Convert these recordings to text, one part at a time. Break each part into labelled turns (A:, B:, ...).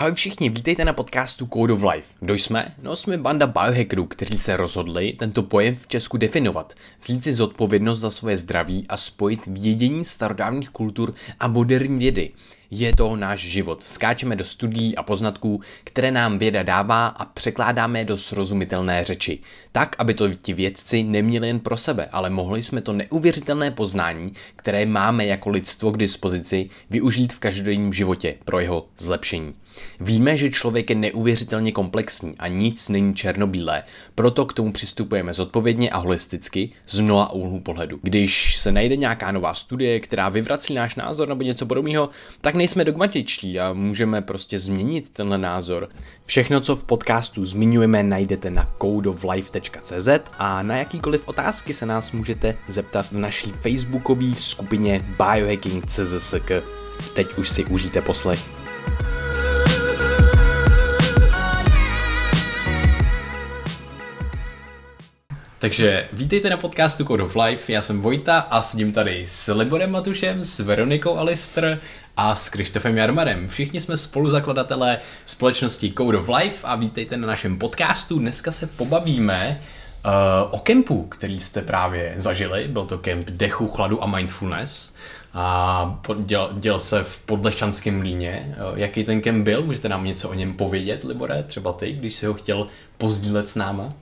A: Ahoj všichni, vítejte na podcastu Code of Life. Kdo jsme? No jsme banda biohackerů, kteří se rozhodli tento pojem v Česku definovat, vzít si zodpovědnost za svoje zdraví a spojit vědění starodávných kultur a moderní vědy. Je to náš život. Skáčeme do studií a poznatků, které nám věda dává a překládáme do srozumitelné řeči. Tak, aby to ti vědci neměli jen pro sebe, ale mohli jsme to neuvěřitelné poznání, které máme jako lidstvo k dispozici, využít v každodenním životě pro jeho zlepšení. Víme, že člověk je neuvěřitelně komplexní a nic není černobílé, proto k tomu přistupujeme zodpovědně a holisticky z mnoha úhlů pohledu. Když se najde nějaká nová studie, která vyvrací náš názor nebo něco podobného, tak nejsme dogmatičtí a můžeme prostě změnit tenhle názor. Všechno, co v podcastu zmiňujeme, najdete na codeoflife.cz a na jakýkoliv otázky se nás můžete zeptat v naší facebookové skupině Biohacking CZSK. Teď už si užijte poslech. Takže vítejte na podcastu Code of Life, já jsem Vojta a sedím tady s Liborem Matušem, s Veronikou Alister a s Krištofem Jarmarem. Všichni jsme spoluzakladatelé společnosti Code of Life a vítejte na našem podcastu. Dneska se pobavíme uh, o kempu, který jste právě zažili. Byl to kemp dechu, chladu a mindfulness a děl, děl se v Podlešťanském mlíně. Uh, jaký ten kemp byl? Můžete nám něco o něm povědět, Libore? Třeba ty, když si ho chtěl pozdílet s náma?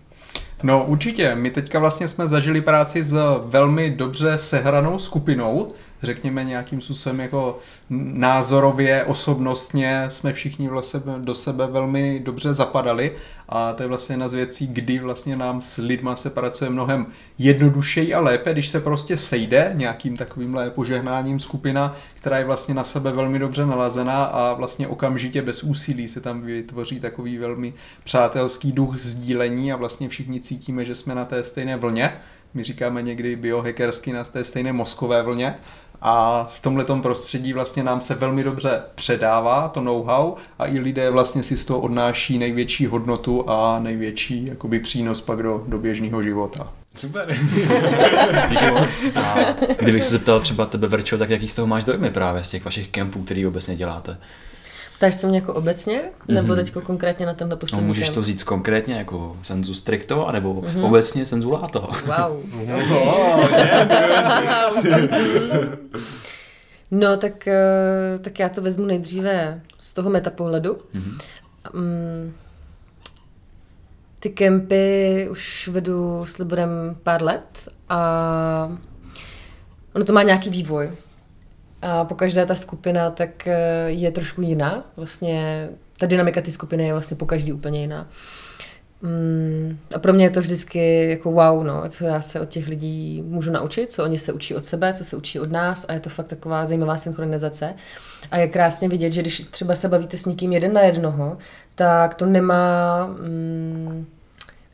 B: No určitě, my teďka vlastně jsme zažili práci s velmi dobře sehranou skupinou, řekněme nějakým způsobem jako názorově, osobnostně jsme všichni vlastně do sebe velmi dobře zapadali a to je vlastně jedna z věcí, kdy vlastně nám s lidma se pracuje mnohem jednodušeji a lépe, když se prostě sejde nějakým takovýmhle požehnáním skupina, která je vlastně na sebe velmi dobře nalazená a vlastně okamžitě bez úsilí se tam vytvoří takový velmi přátelský duch sdílení a vlastně všichni cítíme, že jsme na té stejné vlně. My říkáme někdy biohackersky na té stejné mozkové vlně a v tomhle prostředí vlastně nám se velmi dobře předává to know-how a i lidé vlastně si z toho odnáší největší hodnotu a největší jakoby přínos pak do, do běžného života.
A: Super.
C: Díky moc. A kdybych se zeptal třeba tebe, Verčo, tak jaký z toho máš dojmy právě z těch vašich kempů, který obecně děláte?
D: Ptáš se mě jako obecně, nebo mm-hmm. teď konkrétně na tenhle poslední
C: No můžeš to říct konkrétně jako senzu stricto, nebo mm-hmm. obecně senzu lato.
D: Wow. no tak, eh, tak já to vezmu nejdříve z toho metapohledu. Mm-hmm. Um, ty kempy už vedu s Liborem pár let a ono to má nějaký vývoj. A po každé ta skupina tak eh, je trošku jiná. Vlastně ta dynamika té skupiny je vlastně po každý úplně jiná. Mm, a pro mě je to vždycky jako wow, no, co já se od těch lidí můžu naučit, co oni se učí od sebe, co se učí od nás a je to fakt taková zajímavá synchronizace. A je krásně vidět, že když třeba se bavíte s někým jeden na jednoho, tak to nemá... Mm,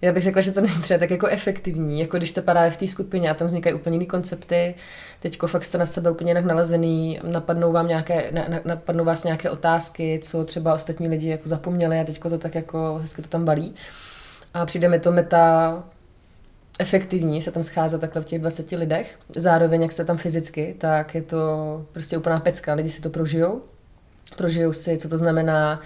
D: já bych řekla, že to není třeba tak jako efektivní, jako když jste právě v té skupině a tam vznikají úplně jiné koncepty, teďko fakt jste na sebe úplně jinak nalezený, napadnou, vám nějaké, na, napadnou vás nějaké otázky, co třeba ostatní lidi jako zapomněli a teďko to tak jako hezky to tam balí. A přijde mi to meta efektivní se tam scházet takhle v těch 20 lidech. Zároveň, jak se tam fyzicky, tak je to prostě úplná pecka. Lidi si to prožijou. Prožijou si, co to znamená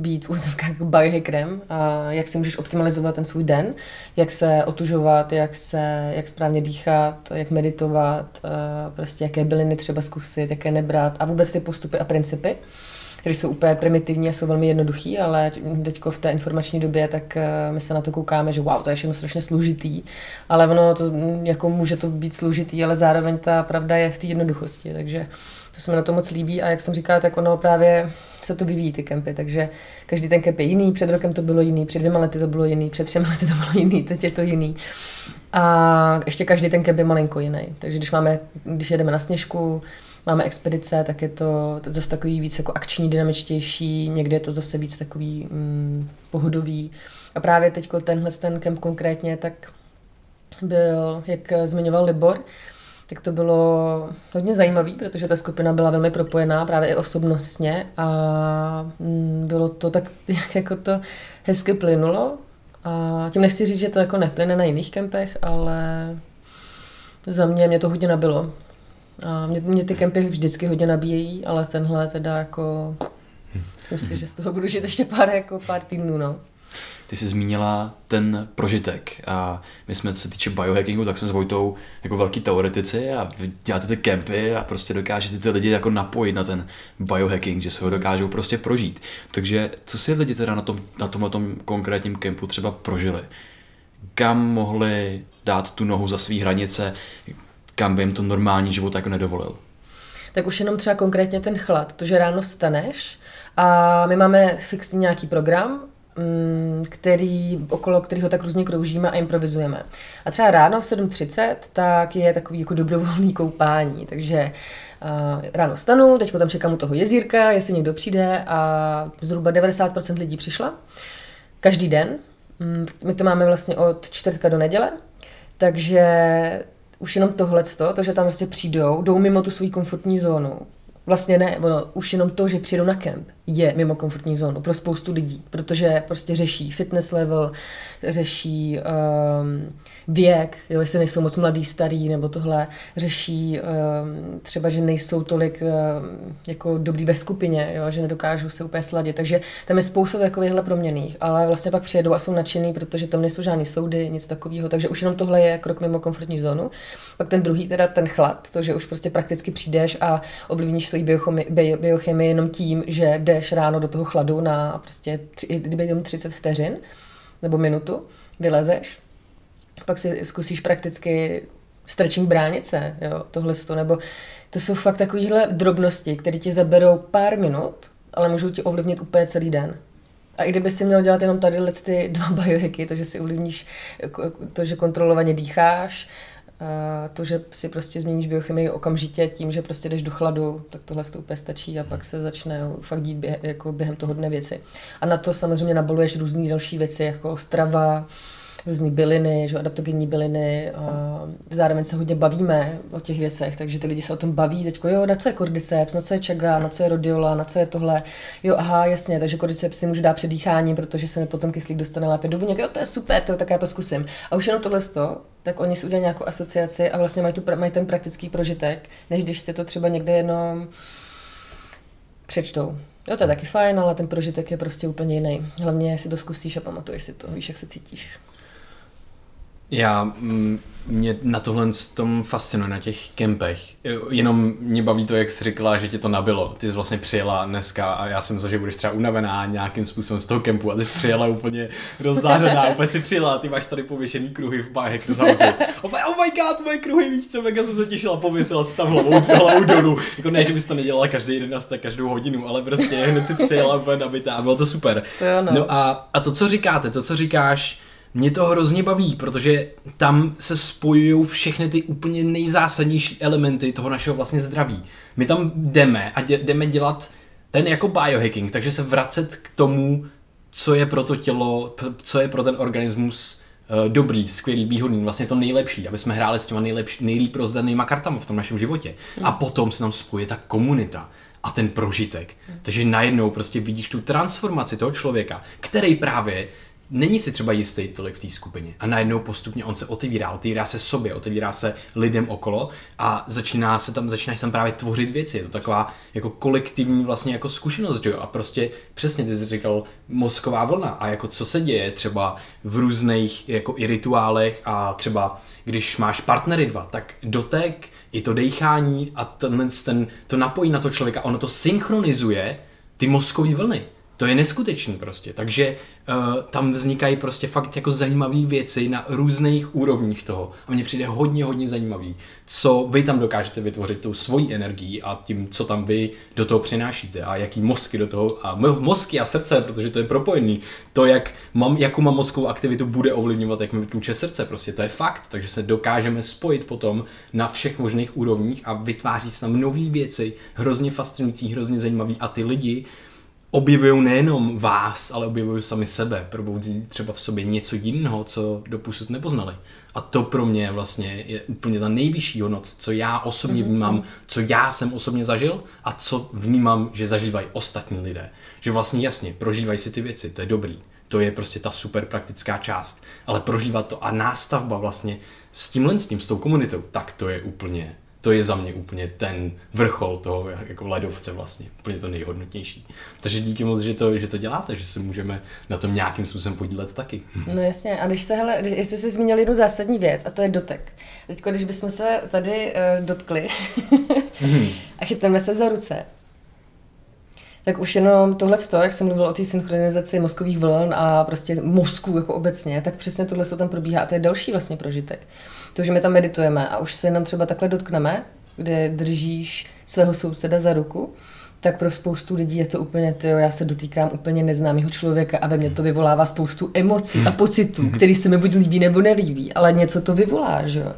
D: být v úzovkách biohackerem jak si můžeš optimalizovat ten svůj den, jak se otužovat, jak, se, jak správně dýchat, jak meditovat, prostě jaké byliny třeba zkusit, jaké nebrat a vůbec ty postupy a principy které jsou úplně primitivní a jsou velmi jednoduchý, ale teď v té informační době, tak e, my se na to koukáme, že wow, to je všechno strašně složitý, ale ono to, jako může to být složitý, ale zároveň ta pravda je v té jednoduchosti, takže to se mi na to moc líbí a jak jsem říkala, tak ono právě se to vyvíjí ty kempy, takže každý ten kemp je jiný, před rokem to bylo jiný, před dvěma lety to bylo jiný, před třemi lety to bylo jiný, teď je to jiný. A ještě každý ten kemp je malinko jiný. Takže když máme, když jedeme na sněžku, máme expedice, tak je to zase takový víc jako akční, dynamičtější, někdy je to zase víc takový mm, pohodový. A právě teď tenhle ten kemp konkrétně, tak byl, jak zmiňoval Libor, tak to bylo hodně zajímavé, protože ta skupina byla velmi propojená právě i osobnostně a mm, bylo to tak, jak jako to hezky plynulo. A tím nechci říct, že to jako neplyne na jiných kempech, ale za mě mě to hodně nabilo. A mě, mě ty kempy vždycky hodně nabíjejí, ale tenhle teda jako Myslím si, že z toho budu žít ještě pár, jako pár týdnů, no.
C: Ty jsi zmínila ten prožitek a my jsme, co se týče biohackingu, tak jsme s Vojtou jako velký teoretici a děláte ty kempy a prostě dokážete ty lidi jako napojit na ten biohacking, že se ho dokážou prostě prožít. Takže co si lidi teda na tom, na tomhle tom konkrétním kempu třeba prožili? Kam mohli dát tu nohu za svý hranice, kam by jim to normální život jako nedovolil?
D: Tak už jenom třeba konkrétně ten chlad, to, že ráno vstaneš a my máme fixní nějaký program, mm, který, okolo kterého tak různě kroužíme a improvizujeme. A třeba ráno v 7.30 tak je takový jako dobrovolný koupání, takže uh, ráno stanu, teď tam čekám u toho jezírka, jestli někdo přijde a zhruba 90% lidí přišla. Každý den. Mm, my to máme vlastně od čtvrtka do neděle, takže už jenom tohle, to, že tam vlastně přijdou, jdou mimo tu svou komfortní zónu, Vlastně ne, ono, už jenom to, že přijdou na kemp, je mimo komfortní zónu pro spoustu lidí, protože prostě řeší fitness level, řeší um, věk, jo, jestli nejsou moc mladý, starý nebo tohle, řeší um, třeba, že nejsou tolik um, jako dobrý ve skupině, jo, že nedokážou se úplně sladit, takže tam je spousta takovýchhle proměných, ale vlastně pak přijedou a jsou nadšený, protože tam nejsou žádný soudy, nic takového, takže už jenom tohle je krok mimo komfortní zónu. Pak ten druhý, teda ten chlad, to, že už prostě prakticky přijdeš a ovlivníš svoji biochemii, biochemii jenom tím, že jdeš ráno do toho chladu na prostě tři, kdyby jenom 30 vteřin nebo minutu, vylezeš, pak si zkusíš prakticky stretching bránice, jo, tohle to, nebo to jsou fakt takovéhle drobnosti, které ti zaberou pár minut, ale můžou ti ovlivnit úplně celý den. A i kdyby si měl dělat jenom tady ty dva biohacky, to, že si ovlivníš to, že kontrolovaně dýcháš, to, že si prostě změníš biochemii okamžitě tím, že prostě jdeš do chladu, tak tohle to úplně stačí a pak se začne fakt dít běh, jako během toho dne věci. A na to samozřejmě nabaluješ různé další věci, jako strava, různé byliny, že, adaptogenní byliny. A zároveň se hodně bavíme o těch věcech, takže ty lidi se o tom baví. Teď, jo, na co je kordyceps, na co je čaga, na co je rodiola, na co je tohle. Jo, aha, jasně, takže kordyceps si můžu dát před dýchání, protože se mi potom kyslík dostane lépe do buněk. Jo, to je super, to, tak já to zkusím. A už jenom tohle to, tak oni si udělají nějakou asociaci a vlastně mají, tu, mají ten praktický prožitek, než když si to třeba někde jenom přečtou. Jo, to je taky fajn, ale ten prožitek je prostě úplně jiný. Hlavně si to zkusíš a pamatuješ si to, víš, jak se cítíš.
A: Já, mm, mě na tohle tom fascinuje, na těch kempech. Jenom mě baví to, jak jsi říkala, že tě to nabilo. Ty jsi vlastně přijela dneska a já jsem myslel, že budeš třeba unavená nějakým způsobem z toho kempu a ty jsi přijela úplně rozzářená, úplně si přijela, ty máš tady pověšený kruhy v Biohackers House. Opět, oh my god, moje kruhy, víš co, mega jsem se těšila, pověsila si tam hlavou, hlavou dolů. Jako ne, že bys to nedělala každý den tak každou hodinu, ale prostě hned si přijela úplně nabitá a bylo to super.
D: To no.
A: no a, a to, co říkáte, to, co říkáš, mě to hrozně baví, protože tam se spojují všechny ty úplně nejzásadnější elementy toho našeho vlastně zdraví. My tam jdeme a dě, jdeme dělat ten jako biohacking, takže se vracet k tomu, co je pro to tělo, co je pro ten organismus uh, dobrý, skvělý, výhodný, vlastně to nejlepší, aby jsme hráli s těma nejlepší, nejlíp rozdanýma kartama v tom našem životě. Hmm. A potom se tam spojí ta komunita a ten prožitek. Hmm. Takže najednou prostě vidíš tu transformaci toho člověka, který právě není si třeba jistý tolik v té skupině. A najednou postupně on se otevírá, otevírá se sobě, otevírá se lidem okolo a začíná se tam, začíná se tam právě tvořit věci. Je to taková jako kolektivní vlastně jako zkušenost, jo? A prostě přesně ty jsi říkal mozková vlna a jako co se děje třeba v různých jako i rituálech a třeba když máš partnery dva, tak dotek i to dechání a ten, ten, to napojí na to člověka, ono to synchronizuje ty mozkové vlny. To je neskutečný prostě, takže uh, tam vznikají prostě fakt jako zajímavé věci na různých úrovních toho. A mně přijde hodně, hodně zajímavý, co vy tam dokážete vytvořit tou svojí energií a tím, co tam vy do toho přinášíte a jaký mozky do toho, a mozky a srdce, protože to je propojený. To, jak mám, jakou mám mozkovou aktivitu, bude ovlivňovat, jak mi tluče srdce, prostě to je fakt. Takže se dokážeme spojit potom na všech možných úrovních a vytváří se tam nové věci, hrozně fascinující, hrozně zajímavý a ty lidi objevují nejenom vás, ale objevují sami sebe, proboudí třeba v sobě něco jiného, co doposud nepoznali. A to pro mě vlastně je úplně ta nejvyšší hodnot, co já osobně mhm. vnímám, co já jsem osobně zažil a co vnímám, že zažívají ostatní lidé. Že vlastně jasně, prožívají si ty věci, to je dobrý. To je prostě ta super praktická část. Ale prožívat to a nástavba vlastně s tímhle s tím, s tou komunitou, tak to je úplně to je za mě úplně ten vrchol toho jako ledovce vlastně, úplně to nejhodnotnější. Takže díky moc, že to, že to děláte, že se můžeme na tom nějakým způsobem podílet taky.
D: No jasně, a když se, hele, když, jestli jsi zmínil jednu zásadní věc, a to je dotek. Teď, když bychom se tady uh, dotkli a chytneme se za ruce, tak už jenom tohle, jak jsem mluvil o té synchronizaci mozkových vln a prostě mozku jako obecně, tak přesně tohle tam probíhá a to je další vlastně prožitek. To, že my tam meditujeme a už se jenom třeba takhle dotkneme, kde držíš svého souseda za ruku, tak pro spoustu lidí je to úplně, tyjo, já se dotýkám úplně neznámého člověka a ve mně to vyvolává spoustu emocí a pocitů, který se mi buď líbí nebo nelíbí, ale něco to vyvolá, že jo.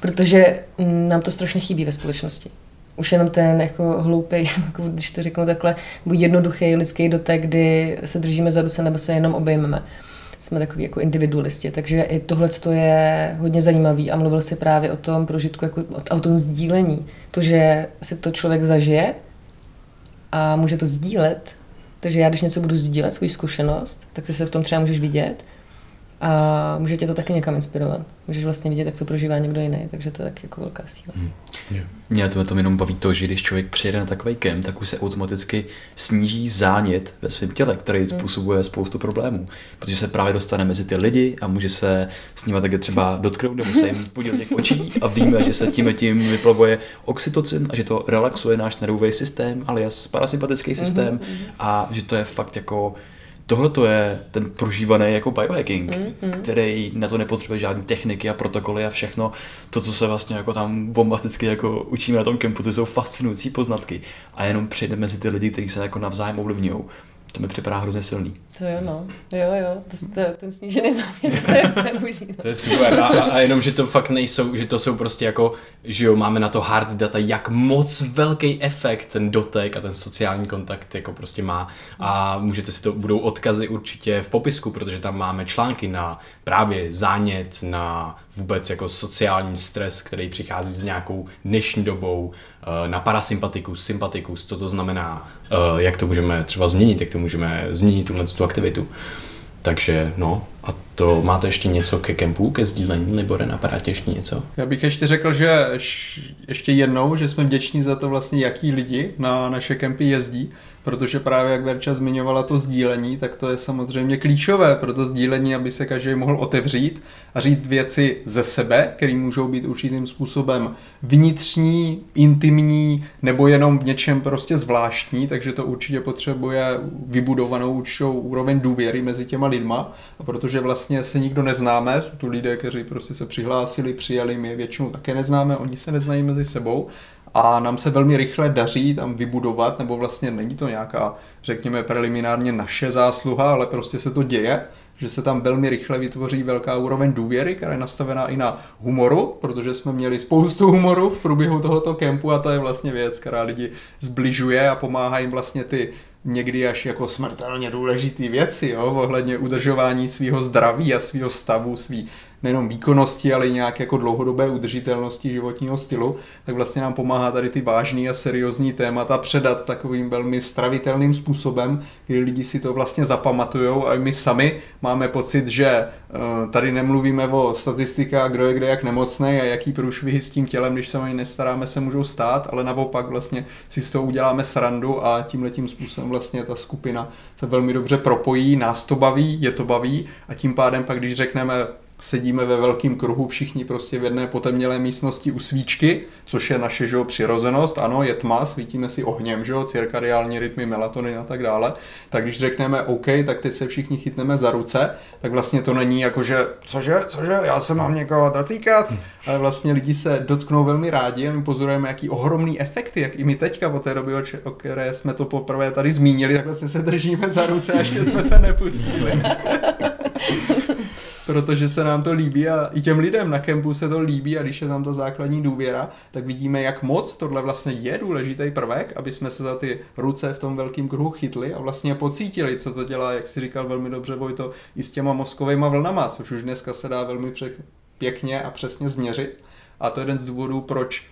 D: Protože mm, nám to strašně chybí ve společnosti. Už jenom ten jako hloupý, jako když to řeknu takhle, buď jednoduchý lidský dotek, kdy se držíme za ruce nebo se jenom obejmeme jsme takový jako individualisti, takže i tohle je hodně zajímavý. A mluvil si právě o tom prožitku, jako o tom sdílení. To, že si to člověk zažije a může to sdílet, takže já, když něco budu sdílet, svou zkušenost, tak ty se v tom třeba můžeš vidět a může tě to taky někam inspirovat. Můžeš vlastně vidět, jak to prožívá někdo jiný, takže to je taky jako velká síla. Hmm.
C: Yeah. Mě to tom jenom baví to, že když člověk přijede na takový kemp, tak už se automaticky sníží zánět ve svém těle, který hmm. způsobuje spoustu problémů. Protože se právě dostane mezi ty lidi a může se s nimi také třeba dotknout nebo se jim podívat těch očí a víme, že se tím tím vyplavuje oxytocin a že to relaxuje náš nervový systém, alias parasympatický systém mm-hmm. a že to je fakt jako tohle to je ten prožívaný jako biohacking, mm, mm. který na to nepotřebuje žádné techniky a protokoly a všechno. To, co se vlastně jako tam bombasticky jako učíme na tom kempu, to jsou fascinující poznatky. A jenom přijde mezi ty lidi, kteří se jako navzájem ovlivňují. To mi připadá hrozně silný.
D: To jo, no. Jo, jo. To, to, ten snížený záměr, to je boží.
A: No. To je super. A, a, jenom, že to fakt nejsou, že to jsou prostě jako, že jo, máme na to hard data, jak moc velký efekt ten dotek a ten sociální kontakt jako prostě má. A můžete si to, budou odkazy určitě v popisku, protože tam máme články na právě zánět, na vůbec jako sociální stres, který přichází s nějakou dnešní dobou, eh, na parasympatikus, sympatikus, co to znamená, eh, jak to můžeme třeba změnit, jak to můžeme změnit tuhle tu aktivitu. Takže no, a to máte ještě něco ke kempu, ke sdílení, Libore, napadá tě ještě něco?
B: Já bych ještě řekl, že ještě jednou, že jsme vděční za to vlastně, jaký lidi na naše kempy jezdí, protože právě jak Verča zmiňovala to sdílení, tak to je samozřejmě klíčové pro to sdílení, aby se každý mohl otevřít a říct věci ze sebe, které můžou být určitým způsobem vnitřní, intimní nebo jenom v něčem prostě zvláštní, takže to určitě potřebuje vybudovanou určitou úroveň důvěry mezi těma lidma, a protože vlastně se nikdo neznáme, tu lidé, kteří prostě se přihlásili, přijali, my je většinou také neznáme, oni se neznají mezi sebou a nám se velmi rychle daří tam vybudovat, nebo vlastně není to nějaká, řekněme, preliminárně naše zásluha, ale prostě se to děje, že se tam velmi rychle vytvoří velká úroveň důvěry, která je nastavená i na humoru, protože jsme měli spoustu humoru v průběhu tohoto kempu a to je vlastně věc, která lidi zbližuje a pomáhá jim vlastně ty někdy až jako smrtelně důležité věci, jo, ohledně udržování svého zdraví a svého stavu, svý nejenom výkonnosti, ale i nějak jako dlouhodobé udržitelnosti životního stylu, tak vlastně nám pomáhá tady ty vážný a seriózní témata předat takovým velmi stravitelným způsobem, kdy lidi si to vlastně zapamatujou a my sami máme pocit, že eh, tady nemluvíme o statistikách, kdo je kde jak nemocný a jaký průšvihy s tím tělem, když se o nestaráme, se můžou stát, ale naopak vlastně si z toho uděláme srandu a tímhletím způsobem vlastně ta skupina se velmi dobře propojí, nás to baví, je to baví a tím pádem pak, když řekneme sedíme ve velkém kruhu všichni prostě v jedné potemnělé místnosti u svíčky, což je naše že, přirozenost, ano, je tma, svítíme si ohněm, že, cirkadiální rytmy, melatonin a tak dále, tak když řekneme OK, tak teď se všichni chytneme za ruce, tak vlastně to není jako, že cože, cože, já se mám někoho dotýkat, ale vlastně lidi se dotknou velmi rádi a my pozorujeme, jaký ohromný efekty, jak i my teďka po té době, o které jsme to poprvé tady zmínili, tak vlastně se držíme za ruce a ještě jsme se nepustili. protože se nám to líbí a i těm lidem na kempu se to líbí a když je tam ta základní důvěra, tak vidíme, jak moc tohle vlastně je důležitý prvek, aby jsme se za ty ruce v tom velkém kruhu chytli a vlastně pocítili, co to dělá, jak si říkal velmi dobře Vojto, i s těma mozkovými vlnama, což už dneska se dá velmi pěkně a přesně změřit. A to je jeden z důvodů, proč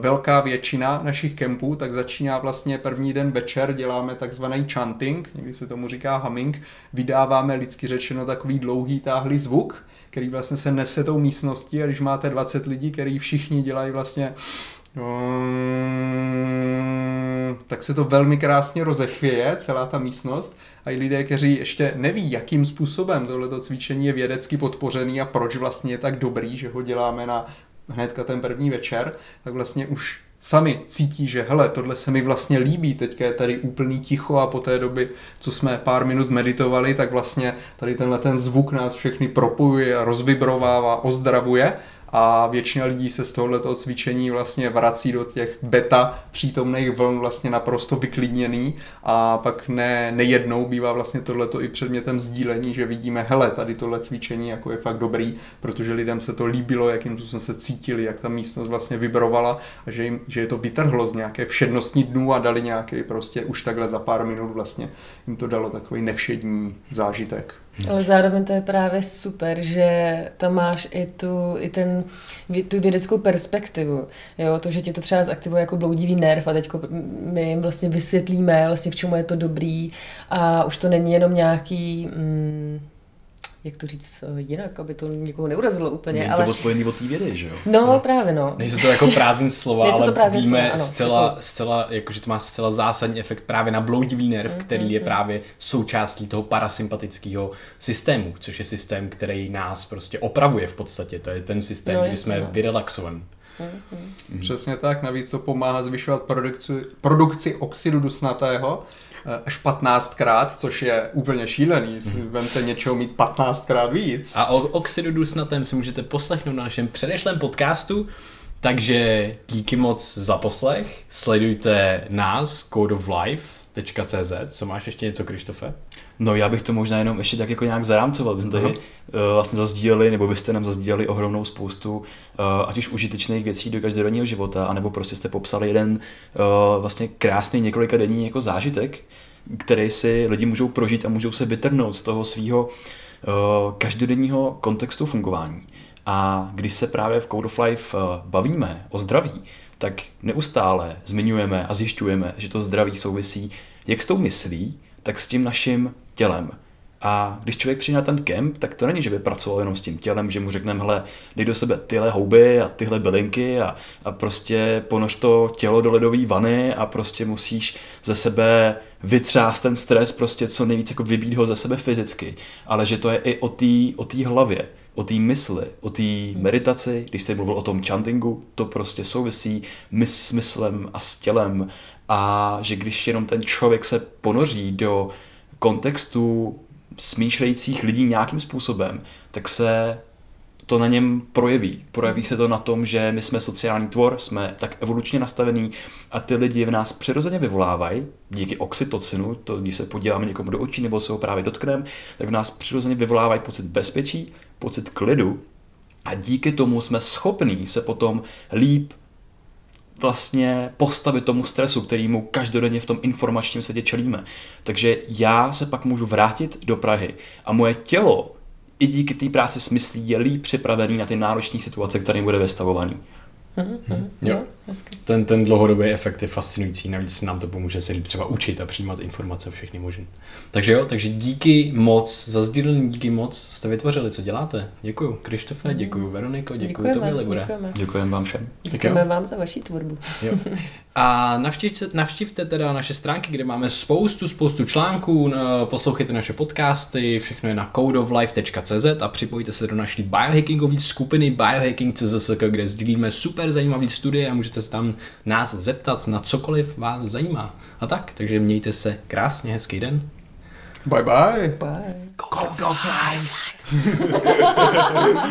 B: velká většina našich kempů, tak začíná vlastně první den večer, děláme takzvaný chanting, někdy se tomu říká humming, vydáváme lidsky řečeno takový dlouhý táhlý zvuk, který vlastně se nese tou místností a když máte 20 lidí, který všichni dělají vlastně tak se to velmi krásně rozechvěje, celá ta místnost. A i lidé, kteří ještě neví, jakým způsobem tohleto cvičení je vědecky podpořený a proč vlastně je tak dobrý, že ho děláme na hnedka ten první večer, tak vlastně už sami cítí, že hele, tohle se mi vlastně líbí, teďka je tady úplný ticho a po té doby, co jsme pár minut meditovali, tak vlastně tady tenhle ten zvuk nás všechny propojuje a rozvibrovává, ozdravuje a většina lidí se z tohoto cvičení vlastně vrací do těch beta přítomných vln vlastně naprosto vyklidněný a pak ne, nejednou bývá vlastně tohleto i předmětem sdílení, že vidíme, hele, tady tohle cvičení jako je fakt dobrý, protože lidem se to líbilo, jakým jsme se cítili, jak ta místnost vlastně vibrovala a že, jim, že je to vytrhlo z nějaké všednostní dnů a dali nějaký prostě už takhle za pár minut vlastně jim to dalo takový nevšední zážitek.
D: Ale zároveň to je právě super, že tam máš i tu, i ten, tu vědeckou perspektivu. Jo? To, že ti to třeba zaktivuje jako bloudivý nerv a teď my jim vlastně vysvětlíme, vlastně k čemu je to dobrý a už to není jenom nějaký... Mm, jak to říct eh, jinak, aby to někoho neurazilo úplně.
C: Není
D: ale...
C: to odpojený od té vědy, že jo?
D: No, no. právě no.
A: Nejsou to jako prázdný slova, ale
D: to prázdný
A: víme
D: slova, ano.
A: zcela, zcela, jako, že to má zcela zásadní efekt právě na bloudivý nerv,
D: Mhm,
A: který je právě součástí toho parasympatického systému, což je systém, který nás prostě opravuje v podstatě. To je ten systém,
D: No,
A: kdy jsme
D: no.
A: vyrelaxovaní.
B: Přesně tak, navíc to pomáhá zvyšovat produkci, produkci oxidu dusnatého až 15krát, což je úplně šílený. Vemte něčeho mít 15krát víc.
A: A o oxidu dusnatém si můžete poslechnout na našem předešlém podcastu, takže díky moc za poslech, sledujte nás, codeoflife.cz, co máš ještě něco, Krištofe?
C: No já bych to možná jenom ještě tak jako nějak zarámcoval. My jsme tady uh, vlastně zazdíleli, nebo vy jste nám zazdíleli ohromnou spoustu uh, ať už užitečných věcí do každodenního života, anebo prostě jste popsali jeden uh, vlastně krásný několika denní jako zážitek, který si lidi můžou prožít a můžou se vytrhnout z toho svého uh, každodenního kontextu fungování. A když se právě v Code of Life uh, bavíme o zdraví, tak neustále zmiňujeme a zjišťujeme, že to zdraví souvisí jak s tou myslí, tak s tím naším tělem. A když člověk přijde na ten kemp, tak to není, že by pracoval jenom s tím tělem, že mu řekneme, hele, dej do sebe tyhle houby a tyhle bylinky a, a prostě ponož to tělo do ledové vany a prostě musíš ze sebe vytřást ten stres, prostě co nejvíc jako vybít ho ze sebe fyzicky. Ale že to je i o té o tý hlavě, o té mysli, o té meditaci, když jste mluvil o tom chantingu, to prostě souvisí mys, s myslem a s tělem a že když jenom ten člověk se ponoří do kontextu smýšlejících lidí nějakým způsobem, tak se to na něm projeví. Projeví se to na tom, že my jsme sociální tvor, jsme tak evolučně nastavení a ty lidi v nás přirozeně vyvolávají, díky oxytocinu, to když se podíváme někomu do očí nebo se ho právě dotkneme, tak v nás přirozeně vyvolávají pocit bezpečí, pocit klidu a díky tomu jsme schopní se potom líp vlastně postavit tomu stresu, kterýmu každodenně v tom informačním světě čelíme. Takže já se pak můžu vrátit do Prahy a moje tělo i díky té práci s myslí je líp připravený na ty náročné situace, kterým bude vystavovaný.
D: Mhm,
A: Jo.
D: jo, hezky.
A: Ten, ten dlouhodobý efekt je fascinující, navíc nám to pomůže se třeba učit a přijímat informace všechny možné. Takže jo, takže díky moc, za sdílení díky moc jste vytvořili, co děláte. Děkuju Krištofe, děkuju Veroniko, děkuju tobě, Libore.
D: děkujeme.
C: Děkujeme vám všem.
D: Děkujeme vám za vaši tvorbu.
A: Jo. A navštivte, navštivte teda naše stránky, kde máme spoustu, spoustu článků, poslouchejte naše podcasty, všechno je na codeoflife.cz a připojte se do naší biohackingové skupiny biohacking.cz, kde sdílíme super zajímavé studie a můžete se tam nás zeptat na cokoliv vás zajímá. A tak, takže mějte se krásně, hezký den.
B: Bye bye.
D: Bye.
A: Code of Life!